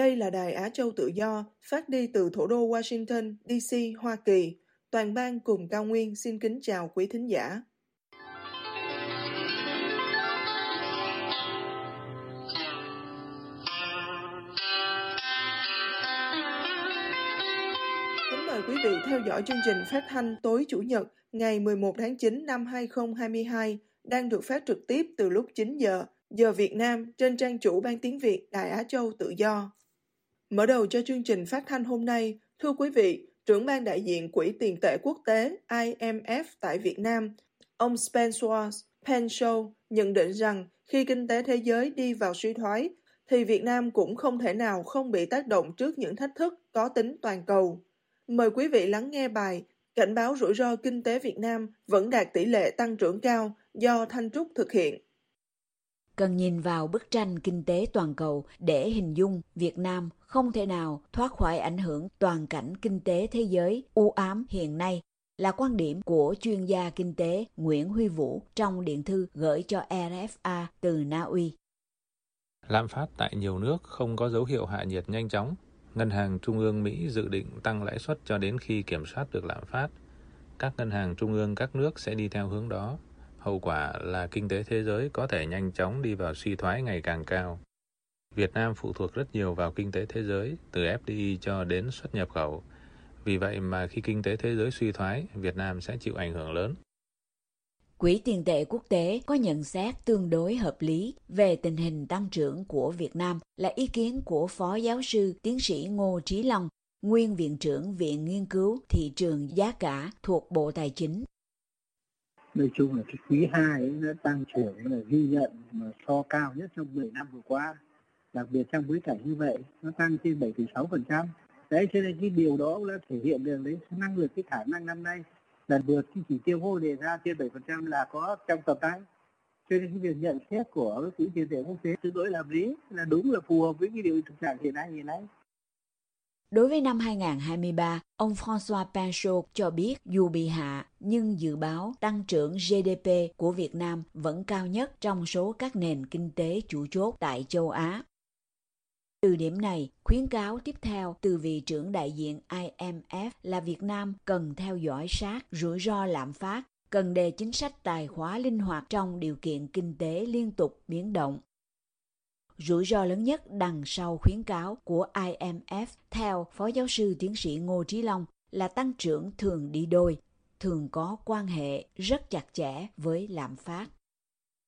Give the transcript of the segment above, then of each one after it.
Đây là Đài Á Châu Tự Do, phát đi từ thủ đô Washington, D.C., Hoa Kỳ. Toàn ban cùng Cao Nguyên xin kính chào quý thính giả. Kính mời quý vị theo dõi chương trình phát thanh tối Chủ nhật ngày 11 tháng 9 năm 2022 đang được phát trực tiếp từ lúc 9 giờ giờ Việt Nam trên trang chủ Ban Tiếng Việt Đài Á Châu Tự Do. Mở đầu cho chương trình phát thanh hôm nay, thưa quý vị, trưởng ban đại diện Quỹ tiền tệ quốc tế IMF tại Việt Nam, ông Spencer Penshaw nhận định rằng khi kinh tế thế giới đi vào suy thoái, thì Việt Nam cũng không thể nào không bị tác động trước những thách thức có tính toàn cầu. Mời quý vị lắng nghe bài Cảnh báo rủi ro kinh tế Việt Nam vẫn đạt tỷ lệ tăng trưởng cao do Thanh Trúc thực hiện cần nhìn vào bức tranh kinh tế toàn cầu để hình dung Việt Nam không thể nào thoát khỏi ảnh hưởng toàn cảnh kinh tế thế giới u ám hiện nay là quan điểm của chuyên gia kinh tế Nguyễn Huy Vũ trong điện thư gửi cho RFA từ Na Uy. Lạm phát tại nhiều nước không có dấu hiệu hạ nhiệt nhanh chóng. Ngân hàng Trung ương Mỹ dự định tăng lãi suất cho đến khi kiểm soát được lạm phát. Các ngân hàng trung ương các nước sẽ đi theo hướng đó Hậu quả là kinh tế thế giới có thể nhanh chóng đi vào suy thoái ngày càng cao. Việt Nam phụ thuộc rất nhiều vào kinh tế thế giới, từ FDI cho đến xuất nhập khẩu. Vì vậy mà khi kinh tế thế giới suy thoái, Việt Nam sẽ chịu ảnh hưởng lớn. Quỹ tiền tệ quốc tế có nhận xét tương đối hợp lý về tình hình tăng trưởng của Việt Nam là ý kiến của Phó Giáo sư Tiến sĩ Ngô Trí Long, nguyên Viện trưởng Viện Nghiên cứu Thị trường Giá cả thuộc Bộ Tài chính nói chung là cái quý hai ấy, nó tăng trưởng là ghi nhận mà so cao nhất trong 10 năm vừa qua đặc biệt trong bối cảnh như vậy nó tăng trên 7,6 phần trăm. Đấy cho nên cái điều đó là thể hiện được đấy năng lực cái khả năng năm nay. Là vượt cái chỉ tiêu hội đề ra trên 7 phần trăm là có trong tầm tay. Cho nên cái việc nhận xét của cái quỹ tiền tệ quốc tế tương đối là lý là đúng là phù hợp với cái điều thực trạng hiện nay hiện nay. Đối với năm 2023, ông François Pinchot cho biết dù bị hạ, nhưng dự báo tăng trưởng GDP của Việt Nam vẫn cao nhất trong số các nền kinh tế chủ chốt tại châu Á. Từ điểm này, khuyến cáo tiếp theo từ vị trưởng đại diện IMF là Việt Nam cần theo dõi sát rủi ro lạm phát, cần đề chính sách tài khóa linh hoạt trong điều kiện kinh tế liên tục biến động Rủi ro lớn nhất đằng sau khuyến cáo của IMF theo Phó Giáo sư Tiến sĩ Ngô Trí Long là tăng trưởng thường đi đôi, thường có quan hệ rất chặt chẽ với lạm phát.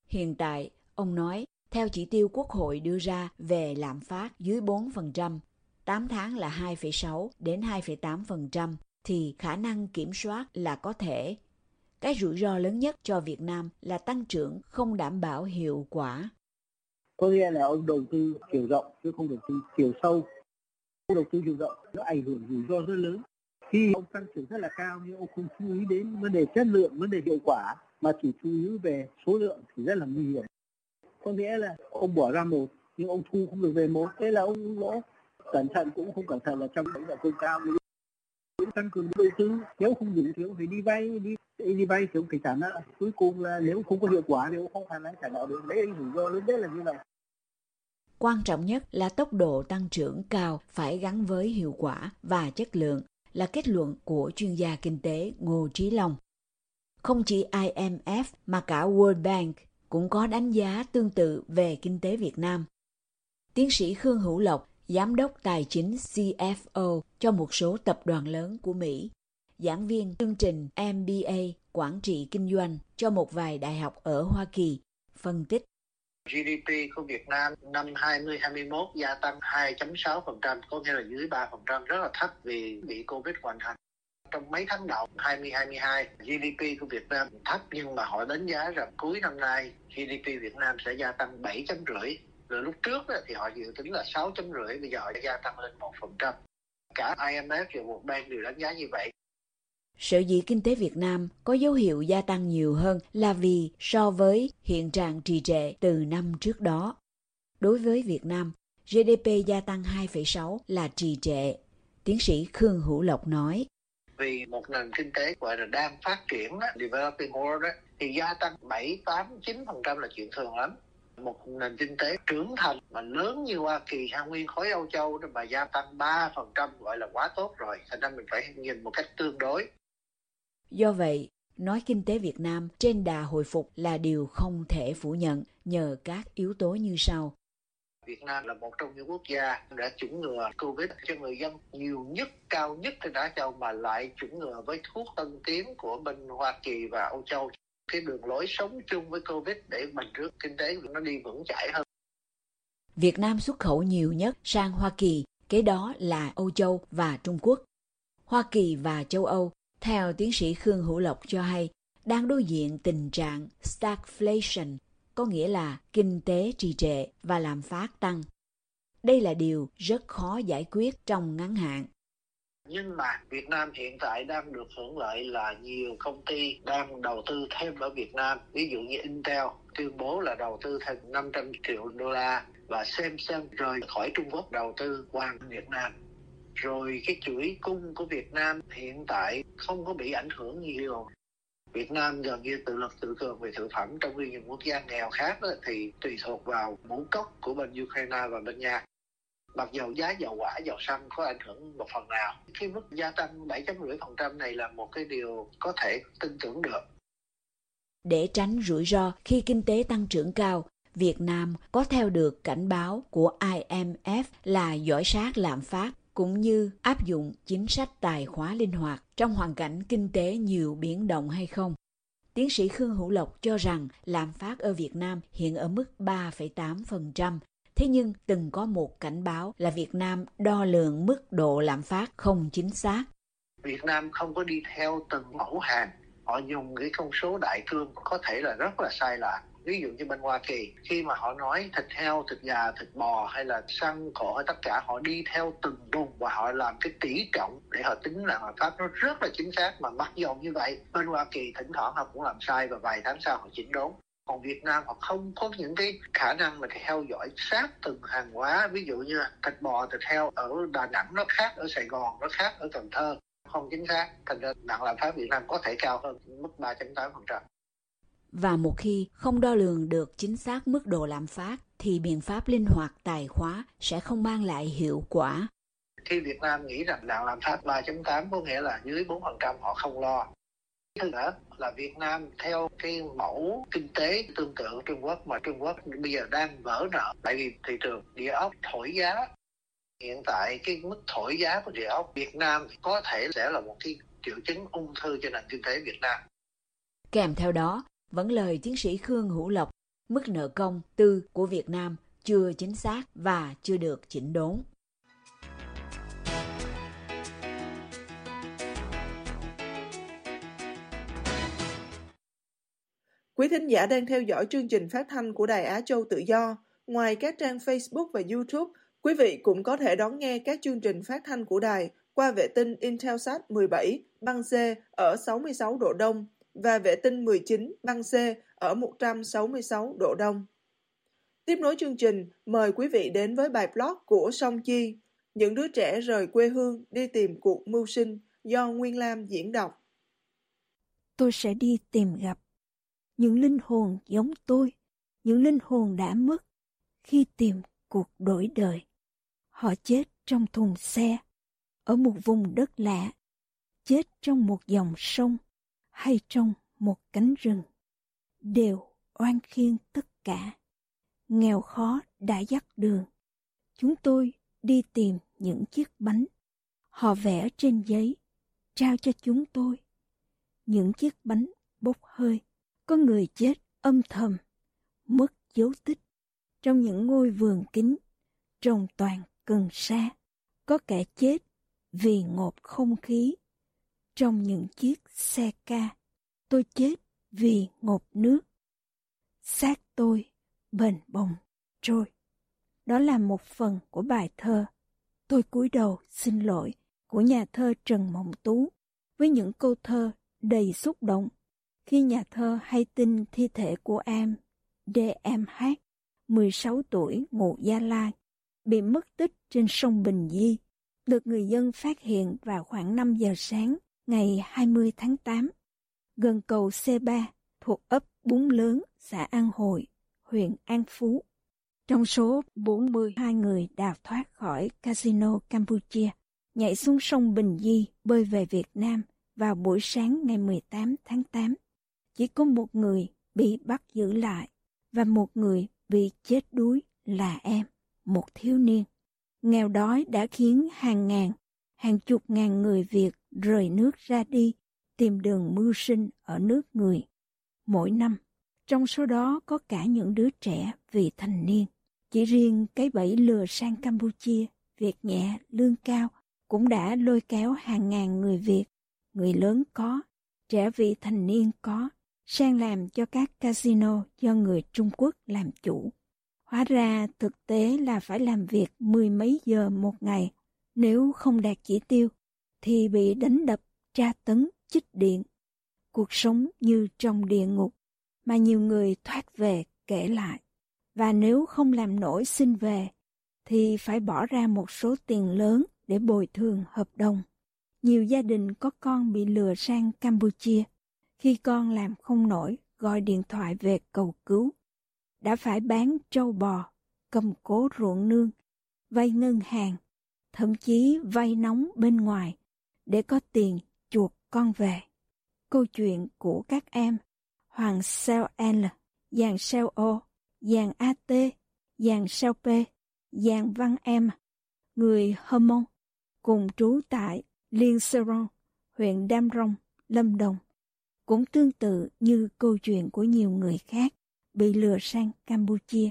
Hiện tại, ông nói, theo chỉ tiêu Quốc hội đưa ra về lạm phát dưới 4%, 8 tháng là 2,6 đến 2,8%, thì khả năng kiểm soát là có thể. Cái rủi ro lớn nhất cho Việt Nam là tăng trưởng không đảm bảo hiệu quả. Có nghĩa là ông đầu tư chiều rộng chứ không đầu tư chiều sâu. Ông đầu tư chiều rộng nó ảnh hưởng rủi ro rất lớn. Khi ông tăng trưởng rất là cao nhưng ông không chú ý đến vấn đề chất lượng vấn đề hiệu quả mà chỉ chú ý về số lượng thì rất là nguy hiểm có nghĩa là ông bỏ ra một, nhưng ông thu không được về một. Thế là ông lỗ cẩn thận cũng không cẩn thận là trong lãnh đạo công cao. Tăng cường đầu tư nếu không đủ thì ông phải đi vay, đi đi vay thì ông phải trả nợ. Cuối cùng là nếu không có hiệu quả thì ông không khả năng trả nợ được. Đấy rủi ro lớn đấy là như vậy. Quan trọng nhất là tốc độ tăng trưởng cao phải gắn với hiệu quả và chất lượng, là kết luận của chuyên gia kinh tế Ngô Trí Long. Không chỉ IMF mà cả World Bank cũng có đánh giá tương tự về kinh tế Việt Nam. Tiến sĩ Khương Hữu Lộc, giám đốc tài chính CFO cho một số tập đoàn lớn của Mỹ, giảng viên chương trình MBA quản trị kinh doanh cho một vài đại học ở Hoa Kỳ, phân tích GDP của Việt Nam năm 2021 gia tăng 2.6%, có nghĩa là dưới 3%, rất là thấp vì bị Covid hoàn thành trong mấy tháng đầu 2022 GDP của Việt Nam thấp nhưng mà họ đánh giá rằng cuối năm nay GDP Việt Nam sẽ gia tăng 7 chấm rưỡi rồi lúc trước thì họ dự tính là 6 chấm rưỡi bây giờ họ gia tăng lên 1 phần trăm cả IMF và World Bank đều đánh giá như vậy Sở dĩ kinh tế Việt Nam có dấu hiệu gia tăng nhiều hơn là vì so với hiện trạng trì trệ từ năm trước đó. Đối với Việt Nam, GDP gia tăng 2,6 là trì trệ. Tiến sĩ Khương Hữu Lộc nói. Vì một nền kinh tế gọi là đang phát triển, đó, developing world, đó, thì gia tăng 7, 8, 9% là chuyện thường lắm một nền kinh tế trưởng thành mà lớn như Hoa Kỳ hay nguyên khối Âu Châu đó mà gia tăng 3% gọi là quá tốt rồi. Thành ra mình phải nhìn một cách tương đối. Do vậy, nói kinh tế Việt Nam trên đà hồi phục là điều không thể phủ nhận nhờ các yếu tố như sau. Việt Nam là một trong những quốc gia đã chủng ngừa Covid cho người dân nhiều nhất, cao nhất trên đã Châu mà lại chủng ngừa với thuốc tân tiến của bên Hoa Kỳ và Âu Châu. Cái đường lối sống chung với Covid để mình trước kinh tế nó đi vững chãi hơn. Việt Nam xuất khẩu nhiều nhất sang Hoa Kỳ, kế đó là Âu Châu và Trung Quốc. Hoa Kỳ và châu Âu theo tiến sĩ Khương Hữu Lộc cho hay, đang đối diện tình trạng stagflation, có nghĩa là kinh tế trì trệ và lạm phát tăng. Đây là điều rất khó giải quyết trong ngắn hạn. Nhưng mà Việt Nam hiện tại đang được hưởng lợi là nhiều công ty đang đầu tư thêm ở Việt Nam. Ví dụ như Intel tuyên bố là đầu tư thêm 500 triệu đô la và Samsung rời khỏi Trung Quốc đầu tư qua Việt Nam rồi cái chuỗi cung của Việt Nam hiện tại không có bị ảnh hưởng nhiều Việt Nam gần như tự lực tự cường về thực phẩm trong khi những quốc gia nghèo khác đó, thì tùy thuộc vào ngũ cốc của bên Ukraine và bên Nga. Mặc dầu giá dầu quả, dầu xăng có ảnh hưởng một phần nào, cái mức gia tăng 7.5% này là một cái điều có thể tin tưởng được. Để tránh rủi ro khi kinh tế tăng trưởng cao, Việt Nam có theo được cảnh báo của IMF là giỏi sát lạm phát cũng như áp dụng chính sách tài khóa linh hoạt trong hoàn cảnh kinh tế nhiều biến động hay không. Tiến sĩ Khương Hữu Lộc cho rằng lạm phát ở Việt Nam hiện ở mức 3,8%, thế nhưng từng có một cảnh báo là Việt Nam đo lường mức độ lạm phát không chính xác. Việt Nam không có đi theo từng mẫu hàng, họ dùng cái con số đại cương có thể là rất là sai lạc ví dụ như bên Hoa Kỳ, khi mà họ nói thịt heo, thịt gà, thịt bò hay là xăng cổ hay tất cả, họ đi theo từng vùng và họ làm cái tỷ trọng để họ tính là họ pháp nó rất là chính xác. Mà mặc dù như vậy, bên Hoa Kỳ thỉnh thoảng họ cũng làm sai và vài tháng sau họ chỉnh đốn. Còn Việt Nam họ không có những cái khả năng mà theo dõi sát từng hàng hóa. Ví dụ như thịt bò, thịt heo ở Đà Nẵng nó khác, ở Sài Gòn nó khác, ở Cần Thơ không chính xác. Thành ra nặng lạm phát Việt Nam có thể cao hơn, mức 3.8% và một khi không đo lường được chính xác mức độ lạm phát thì biện pháp linh hoạt tài khóa sẽ không mang lại hiệu quả. Khi Việt Nam nghĩ rằng nạn lạm phát 3.8 có nghĩa là dưới 4% họ không lo. Thứ nữa là Việt Nam theo cái mẫu kinh tế tương tự Trung Quốc mà Trung Quốc bây giờ đang vỡ nợ tại vì thị trường địa ốc thổi giá hiện tại cái mức thổi giá của địa ốc Việt Nam có thể sẽ là một cái triệu chứng ung thư cho nền kinh tế Việt Nam. Kèm theo đó, vẫn lời tiến sĩ Khương Hữu Lộc, mức nợ công tư của Việt Nam chưa chính xác và chưa được chỉnh đốn. Quý thính giả đang theo dõi chương trình phát thanh của Đài Á Châu Tự Do. Ngoài các trang Facebook và YouTube, quý vị cũng có thể đón nghe các chương trình phát thanh của đài qua vệ tinh Intelsat 17 băng C ở 66 độ Đông và vệ tinh 19 băng C ở 166 độ Đông. Tiếp nối chương trình, mời quý vị đến với bài blog của Song Chi, những đứa trẻ rời quê hương đi tìm cuộc mưu sinh do Nguyên Lam diễn đọc. Tôi sẽ đi tìm gặp những linh hồn giống tôi, những linh hồn đã mất khi tìm cuộc đổi đời. Họ chết trong thùng xe, ở một vùng đất lạ, chết trong một dòng sông, hay trong một cánh rừng, đều oan khiên tất cả. Nghèo khó đã dắt đường. Chúng tôi đi tìm những chiếc bánh. Họ vẽ trên giấy, trao cho chúng tôi. Những chiếc bánh bốc hơi. Có người chết âm thầm, mất dấu tích. Trong những ngôi vườn kính trồng toàn cần sa. Có kẻ chết vì ngộp không khí trong những chiếc xe ca. Tôi chết vì ngột nước. Xác tôi bền bồng trôi. Đó là một phần của bài thơ Tôi cúi đầu xin lỗi của nhà thơ Trần Mộng Tú với những câu thơ đầy xúc động khi nhà thơ hay tin thi thể của em DMH 16 tuổi, ngụ Gia Lai, bị mất tích trên sông Bình Di, được người dân phát hiện vào khoảng 5 giờ sáng ngày 20 tháng 8 gần cầu C3 thuộc ấp Bún Lớn, xã An Hội, huyện An Phú. Trong số 42 người đào thoát khỏi casino Campuchia, nhảy xuống sông Bình Di bơi về Việt Nam vào buổi sáng ngày 18 tháng 8. Chỉ có một người bị bắt giữ lại và một người bị chết đuối là em, một thiếu niên. Nghèo đói đã khiến hàng ngàn, hàng chục ngàn người Việt rời nước ra đi tìm đường mưu sinh ở nước người. Mỗi năm, trong số đó có cả những đứa trẻ vị thành niên. Chỉ riêng cái bẫy lừa sang Campuchia, việc nhẹ, lương cao cũng đã lôi kéo hàng ngàn người Việt, người lớn có, trẻ vị thành niên có, sang làm cho các casino do người Trung Quốc làm chủ. Hóa ra thực tế là phải làm việc mười mấy giờ một ngày. Nếu không đạt chỉ tiêu, thì bị đánh đập, tra tấn, chích điện. Cuộc sống như trong địa ngục, mà nhiều người thoát về kể lại. Và nếu không làm nổi xin về, thì phải bỏ ra một số tiền lớn để bồi thường hợp đồng. Nhiều gia đình có con bị lừa sang Campuchia. Khi con làm không nổi, gọi điện thoại về cầu cứu. Đã phải bán trâu bò, cầm cố ruộng nương, vay ngân hàng, thậm chí vay nóng bên ngoài để có tiền chuộc con về. Câu chuyện của các em Hoàng Sao L, Giàng Sao O, Giàng AT, Giàng Sao P, Giàng Văn Em, người Hơ Mông, cùng trú tại Liên Seron, huyện Đam Rông, Lâm Đồng, cũng tương tự như câu chuyện của nhiều người khác bị lừa sang Campuchia.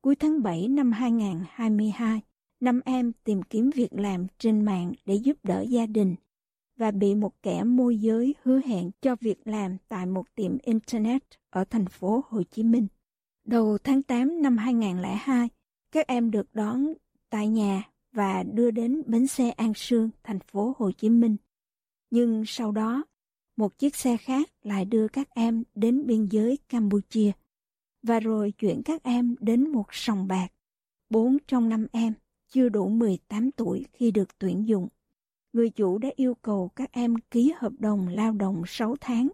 Cuối tháng 7 năm 2022, năm em tìm kiếm việc làm trên mạng để giúp đỡ gia đình và bị một kẻ môi giới hứa hẹn cho việc làm tại một tiệm Internet ở thành phố Hồ Chí Minh. Đầu tháng 8 năm 2002, các em được đón tại nhà và đưa đến bến xe An Sương, thành phố Hồ Chí Minh. Nhưng sau đó, một chiếc xe khác lại đưa các em đến biên giới Campuchia và rồi chuyển các em đến một sòng bạc. Bốn trong năm em chưa đủ 18 tuổi khi được tuyển dụng. Người chủ đã yêu cầu các em ký hợp đồng lao động 6 tháng.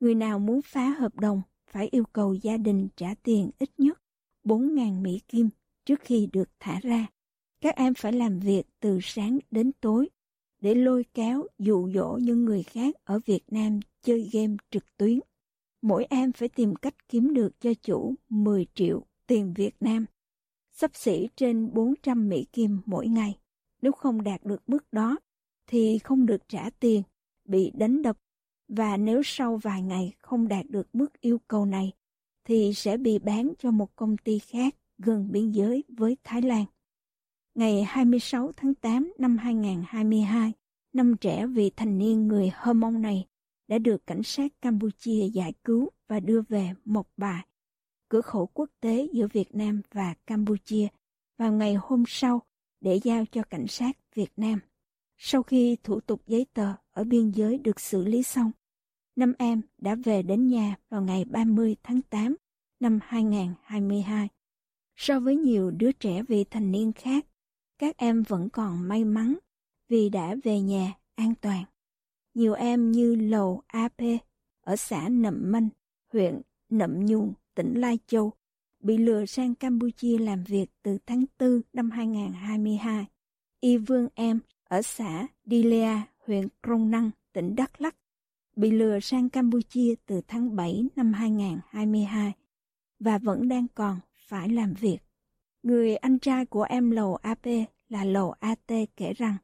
Người nào muốn phá hợp đồng phải yêu cầu gia đình trả tiền ít nhất 4.000 Mỹ Kim trước khi được thả ra. Các em phải làm việc từ sáng đến tối để lôi kéo dụ dỗ những người khác ở Việt Nam chơi game trực tuyến. Mỗi em phải tìm cách kiếm được cho chủ 10 triệu tiền Việt Nam, sắp xỉ trên 400 Mỹ Kim mỗi ngày. Nếu không đạt được mức đó, thì không được trả tiền, bị đánh đập, và nếu sau vài ngày không đạt được mức yêu cầu này, thì sẽ bị bán cho một công ty khác gần biên giới với Thái Lan. Ngày 26 tháng 8 năm 2022, năm trẻ vị thành niên người Hơ Mông này đã được cảnh sát Campuchia giải cứu và đưa về Mộc Bài, cửa khẩu quốc tế giữa Việt Nam và Campuchia vào ngày hôm sau để giao cho cảnh sát Việt Nam. Sau khi thủ tục giấy tờ ở biên giới được xử lý xong, năm em đã về đến nhà vào ngày 30 tháng 8 năm 2022. So với nhiều đứa trẻ vị thành niên khác, các em vẫn còn may mắn vì đã về nhà an toàn. Nhiều em như Lầu AP ở xã Nậm Manh, huyện Nậm Nhùn, tỉnh Lai Châu, bị lừa sang Campuchia làm việc từ tháng 4 năm 2022. Y Vương Em ở xã Dilea, huyện Krông Năng, tỉnh Đắk Lắk, bị lừa sang Campuchia từ tháng 7 năm 2022 và vẫn đang còn phải làm việc. Người anh trai của em Lầu AP là Lầu AT kể rằng,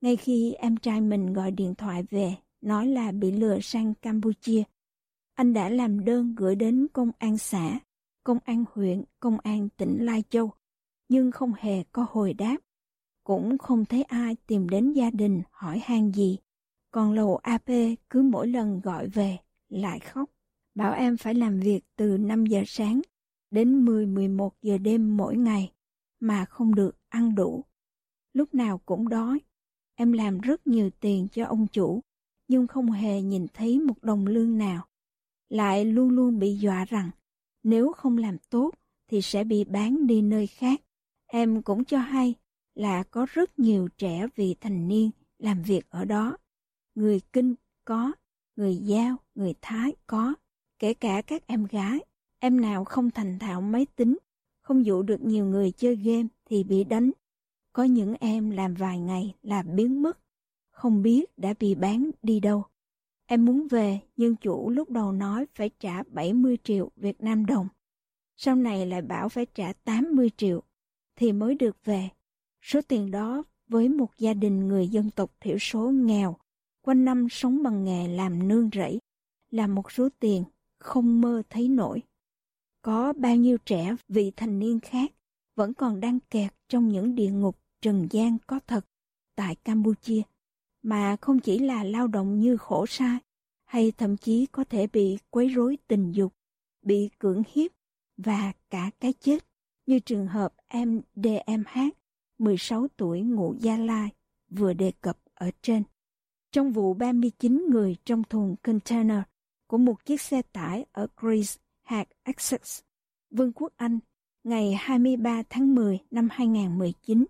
ngay khi em trai mình gọi điện thoại về, nói là bị lừa sang Campuchia, anh đã làm đơn gửi đến công an xã, công an huyện, công an tỉnh Lai Châu, nhưng không hề có hồi đáp. Cũng không thấy ai tìm đến gia đình hỏi han gì. Còn lầu AP cứ mỗi lần gọi về lại khóc. Bảo em phải làm việc từ 5 giờ sáng đến 10-11 giờ đêm mỗi ngày mà không được ăn đủ. Lúc nào cũng đói. Em làm rất nhiều tiền cho ông chủ, nhưng không hề nhìn thấy một đồng lương nào. Lại luôn luôn bị dọa rằng nếu không làm tốt thì sẽ bị bán đi nơi khác. Em cũng cho hay là có rất nhiều trẻ vị thành niên làm việc ở đó. Người Kinh có, người Giao, người Thái có, kể cả các em gái. Em nào không thành thạo máy tính, không dụ được nhiều người chơi game thì bị đánh. Có những em làm vài ngày là biến mất, không biết đã bị bán đi đâu. Em muốn về nhưng chủ lúc đầu nói phải trả 70 triệu Việt Nam đồng. Sau này lại bảo phải trả 80 triệu thì mới được về. Số tiền đó với một gia đình người dân tộc thiểu số nghèo, quanh năm sống bằng nghề làm nương rẫy, là một số tiền không mơ thấy nổi. Có bao nhiêu trẻ vị thành niên khác vẫn còn đang kẹt trong những địa ngục trần gian có thật tại Campuchia, mà không chỉ là lao động như khổ sai, hay thậm chí có thể bị quấy rối tình dục, bị cưỡng hiếp và cả cái chết như trường hợp em DMH 16 tuổi ngụ Gia Lai vừa đề cập ở trên. Trong vụ 39 người trong thùng container của một chiếc xe tải ở Greece, hạt Essex, Vương quốc Anh, ngày 23 tháng 10 năm 2019.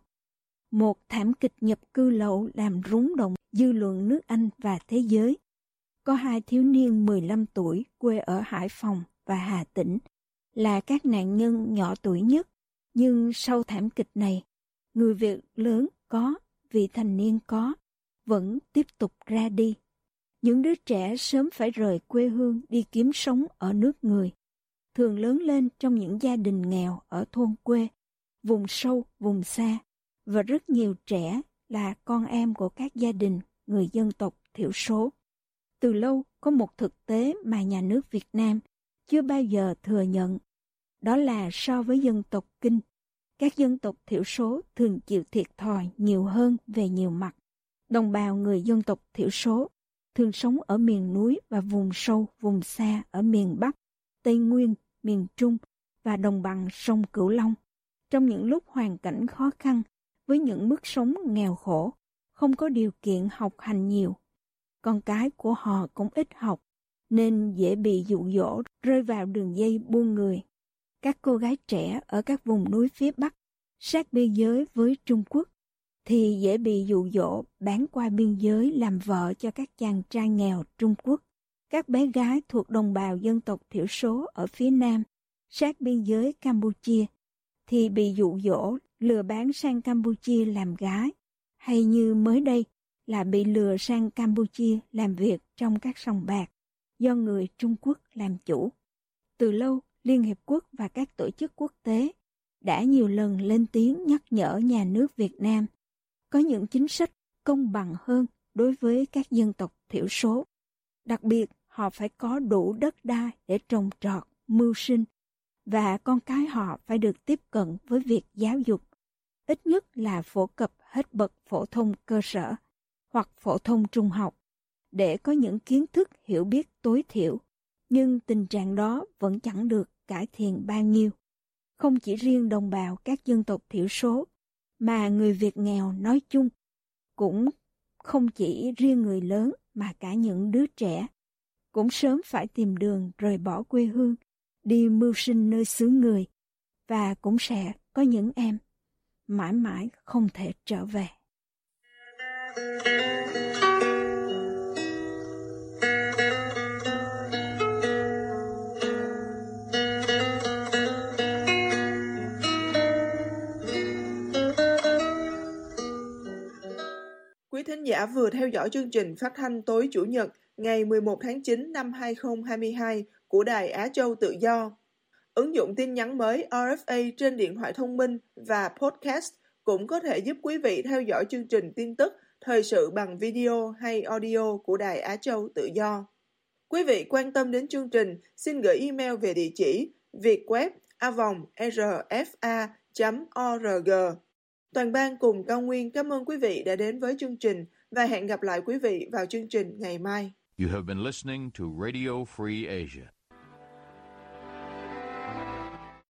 Một thảm kịch nhập cư lậu làm rúng động dư luận nước Anh và thế giới. Có hai thiếu niên 15 tuổi quê ở Hải Phòng và Hà Tĩnh là các nạn nhân nhỏ tuổi nhất. Nhưng sau thảm kịch này, người Việt lớn có, vị thành niên có, vẫn tiếp tục ra đi. Những đứa trẻ sớm phải rời quê hương đi kiếm sống ở nước người, thường lớn lên trong những gia đình nghèo ở thôn quê, vùng sâu, vùng xa, và rất nhiều trẻ là con em của các gia đình người dân tộc thiểu số. Từ lâu có một thực tế mà nhà nước Việt Nam chưa bao giờ thừa nhận, đó là so với dân tộc Kinh, các dân tộc thiểu số thường chịu thiệt thòi nhiều hơn về nhiều mặt. Đồng bào người dân tộc thiểu số thường sống ở miền núi và vùng sâu, vùng xa ở miền Bắc, Tây Nguyên, miền Trung và đồng bằng sông Cửu Long. Trong những lúc hoàn cảnh khó khăn, với những mức sống nghèo khổ, không có điều kiện học hành nhiều. Con cái của họ cũng ít học, nên dễ bị dụ dỗ rơi vào đường dây buôn người. Các cô gái trẻ ở các vùng núi phía Bắc, sát biên giới với Trung Quốc, thì dễ bị dụ dỗ bán qua biên giới làm vợ cho các chàng trai nghèo Trung Quốc. Các bé gái thuộc đồng bào dân tộc thiểu số ở phía Nam, sát biên giới Campuchia, thì bị dụ dỗ lừa bán sang Campuchia làm gái, hay như mới đây là bị lừa sang Campuchia làm việc trong các sòng bạc do người Trung Quốc làm chủ. Từ lâu, Liên Hiệp Quốc và các tổ chức quốc tế đã nhiều lần lên tiếng nhắc nhở nhà nước Việt Nam có những chính sách công bằng hơn đối với các dân tộc thiểu số. Đặc biệt, họ phải có đủ đất đai để trồng trọt, mưu sinh, và con cái họ phải được tiếp cận với việc giáo dục, ít nhất là phổ cập hết bậc phổ thông cơ sở hoặc phổ thông trung học, để có những kiến thức hiểu biết tối thiểu. Nhưng tình trạng đó vẫn chẳng được cải thiện bao nhiêu. Không chỉ riêng đồng bào các dân tộc thiểu số, mà người Việt nghèo nói chung, cũng không chỉ riêng người lớn mà cả những đứa trẻ, cũng sớm phải tìm đường rời bỏ quê hương, đi mưu sinh nơi xứ người, và cũng sẽ có những em mãi mãi không thể trở về. Quý thính giả vừa theo dõi chương trình phát thanh tối Chủ nhật ngày 11 tháng 9 năm 2022 của Đài Á Châu Tự Do. Ứng dụng tin nhắn mới RFA trên điện thoại thông minh và podcast cũng có thể giúp quý vị theo dõi chương trình tin tức, thời sự bằng video hay audio của Đài Á Châu Tự Do. Quý vị quan tâm đến chương trình, xin gửi email về địa chỉ vietweb.rfa.org. Toàn ban cùng Cao Nguyên cảm ơn quý vị đã đến với chương trình và hẹn gặp lại quý vị vào chương trình ngày mai. You have been listening to Radio Free Asia.